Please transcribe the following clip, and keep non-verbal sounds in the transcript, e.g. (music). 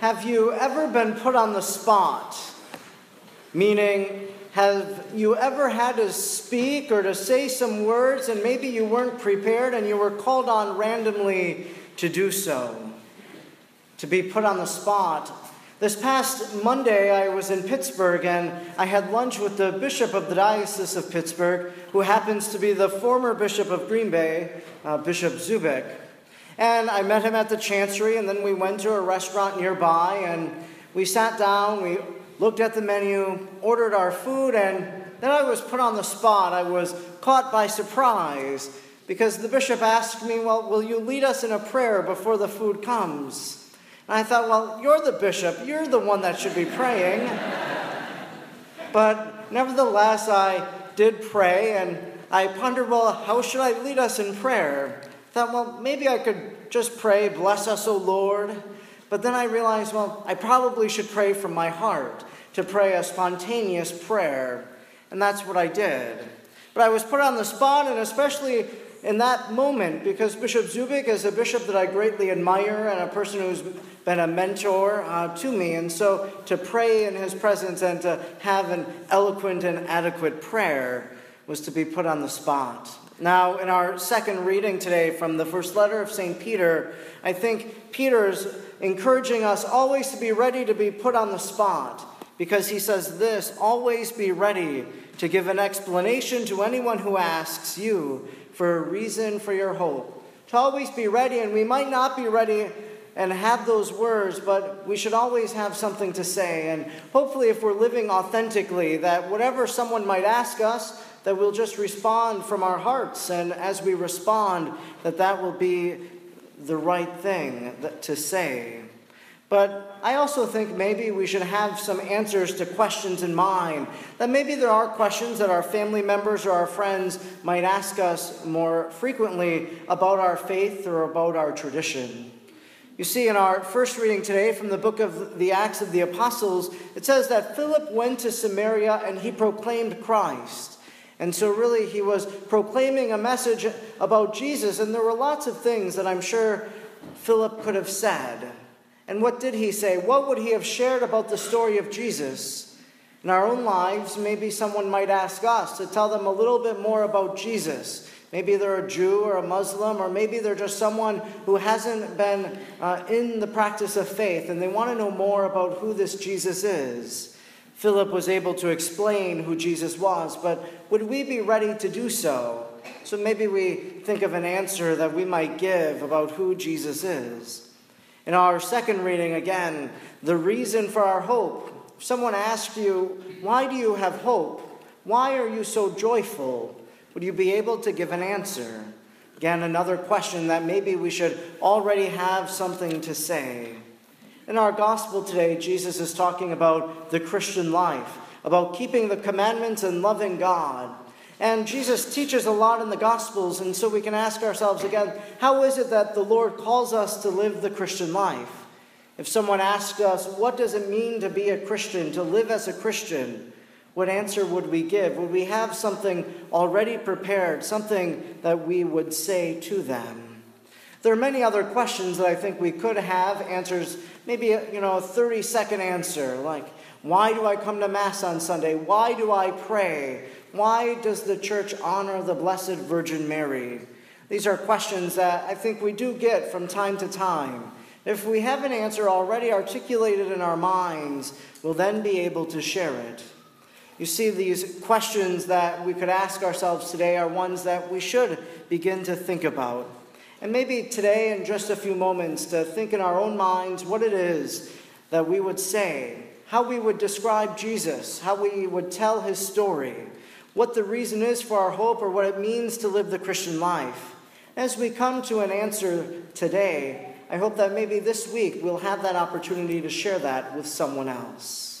have you ever been put on the spot? Meaning, have you ever had to speak or to say some words and maybe you weren't prepared and you were called on randomly to do so? To be put on the spot. This past Monday, I was in Pittsburgh and I had lunch with the Bishop of the Diocese of Pittsburgh, who happens to be the former Bishop of Green Bay, uh, Bishop Zubik. And I met him at the Chancery, and then we went to a restaurant nearby and we sat down, we looked at the menu, ordered our food, and then I was put on the spot. I was caught by surprise because the bishop asked me, Well, will you lead us in a prayer before the food comes? And I thought, Well, you're the bishop, you're the one that should be praying. (laughs) but nevertheless, I did pray and I pondered, Well, how should I lead us in prayer? Thought, Well, maybe I could just pray, Bless us, O Lord. But then I realized, well, I probably should pray from my heart, to pray a spontaneous prayer. And that's what I did. But I was put on the spot, and especially in that moment, because Bishop Zubik is a bishop that I greatly admire and a person who's been a mentor uh, to me. And so to pray in his presence and to have an eloquent and adequate prayer was to be put on the spot. Now, in our second reading today from the first letter of St. Peter, I think Peter's encouraging us always to be ready to be put on the spot because he says this always be ready to give an explanation to anyone who asks you for a reason for your hope. To always be ready, and we might not be ready and have those words, but we should always have something to say. And hopefully, if we're living authentically, that whatever someone might ask us, that we'll just respond from our hearts. And as we respond, that that will be the right thing to say. But I also think maybe we should have some answers to questions in mind. That maybe there are questions that our family members or our friends might ask us more frequently about our faith or about our tradition. You see, in our first reading today from the book of the Acts of the Apostles, it says that Philip went to Samaria and he proclaimed Christ. And so, really, he was proclaiming a message about Jesus, and there were lots of things that I'm sure Philip could have said. And what did he say? What would he have shared about the story of Jesus? In our own lives, maybe someone might ask us to tell them a little bit more about Jesus. Maybe they're a Jew or a Muslim, or maybe they're just someone who hasn't been uh, in the practice of faith and they want to know more about who this Jesus is. Philip was able to explain who Jesus was, but would we be ready to do so? So maybe we think of an answer that we might give about who Jesus is. In our second reading, again, the reason for our hope. If someone asked you, Why do you have hope? Why are you so joyful? Would you be able to give an answer? Again, another question that maybe we should already have something to say. In our gospel today, Jesus is talking about the Christian life, about keeping the commandments and loving God. And Jesus teaches a lot in the Gospels, and so we can ask ourselves again how is it that the Lord calls us to live the Christian life? If someone asked us, what does it mean to be a Christian, to live as a Christian? What answer would we give? Would we have something already prepared, something that we would say to them? There are many other questions that I think we could have answers, maybe you know, a 30 second answer, like why do I come to Mass on Sunday? Why do I pray? Why does the church honor the Blessed Virgin Mary? These are questions that I think we do get from time to time. If we have an answer already articulated in our minds, we'll then be able to share it. You see, these questions that we could ask ourselves today are ones that we should begin to think about. And maybe today, in just a few moments, to think in our own minds what it is that we would say, how we would describe Jesus, how we would tell his story, what the reason is for our hope, or what it means to live the Christian life. As we come to an answer today, I hope that maybe this week we'll have that opportunity to share that with someone else.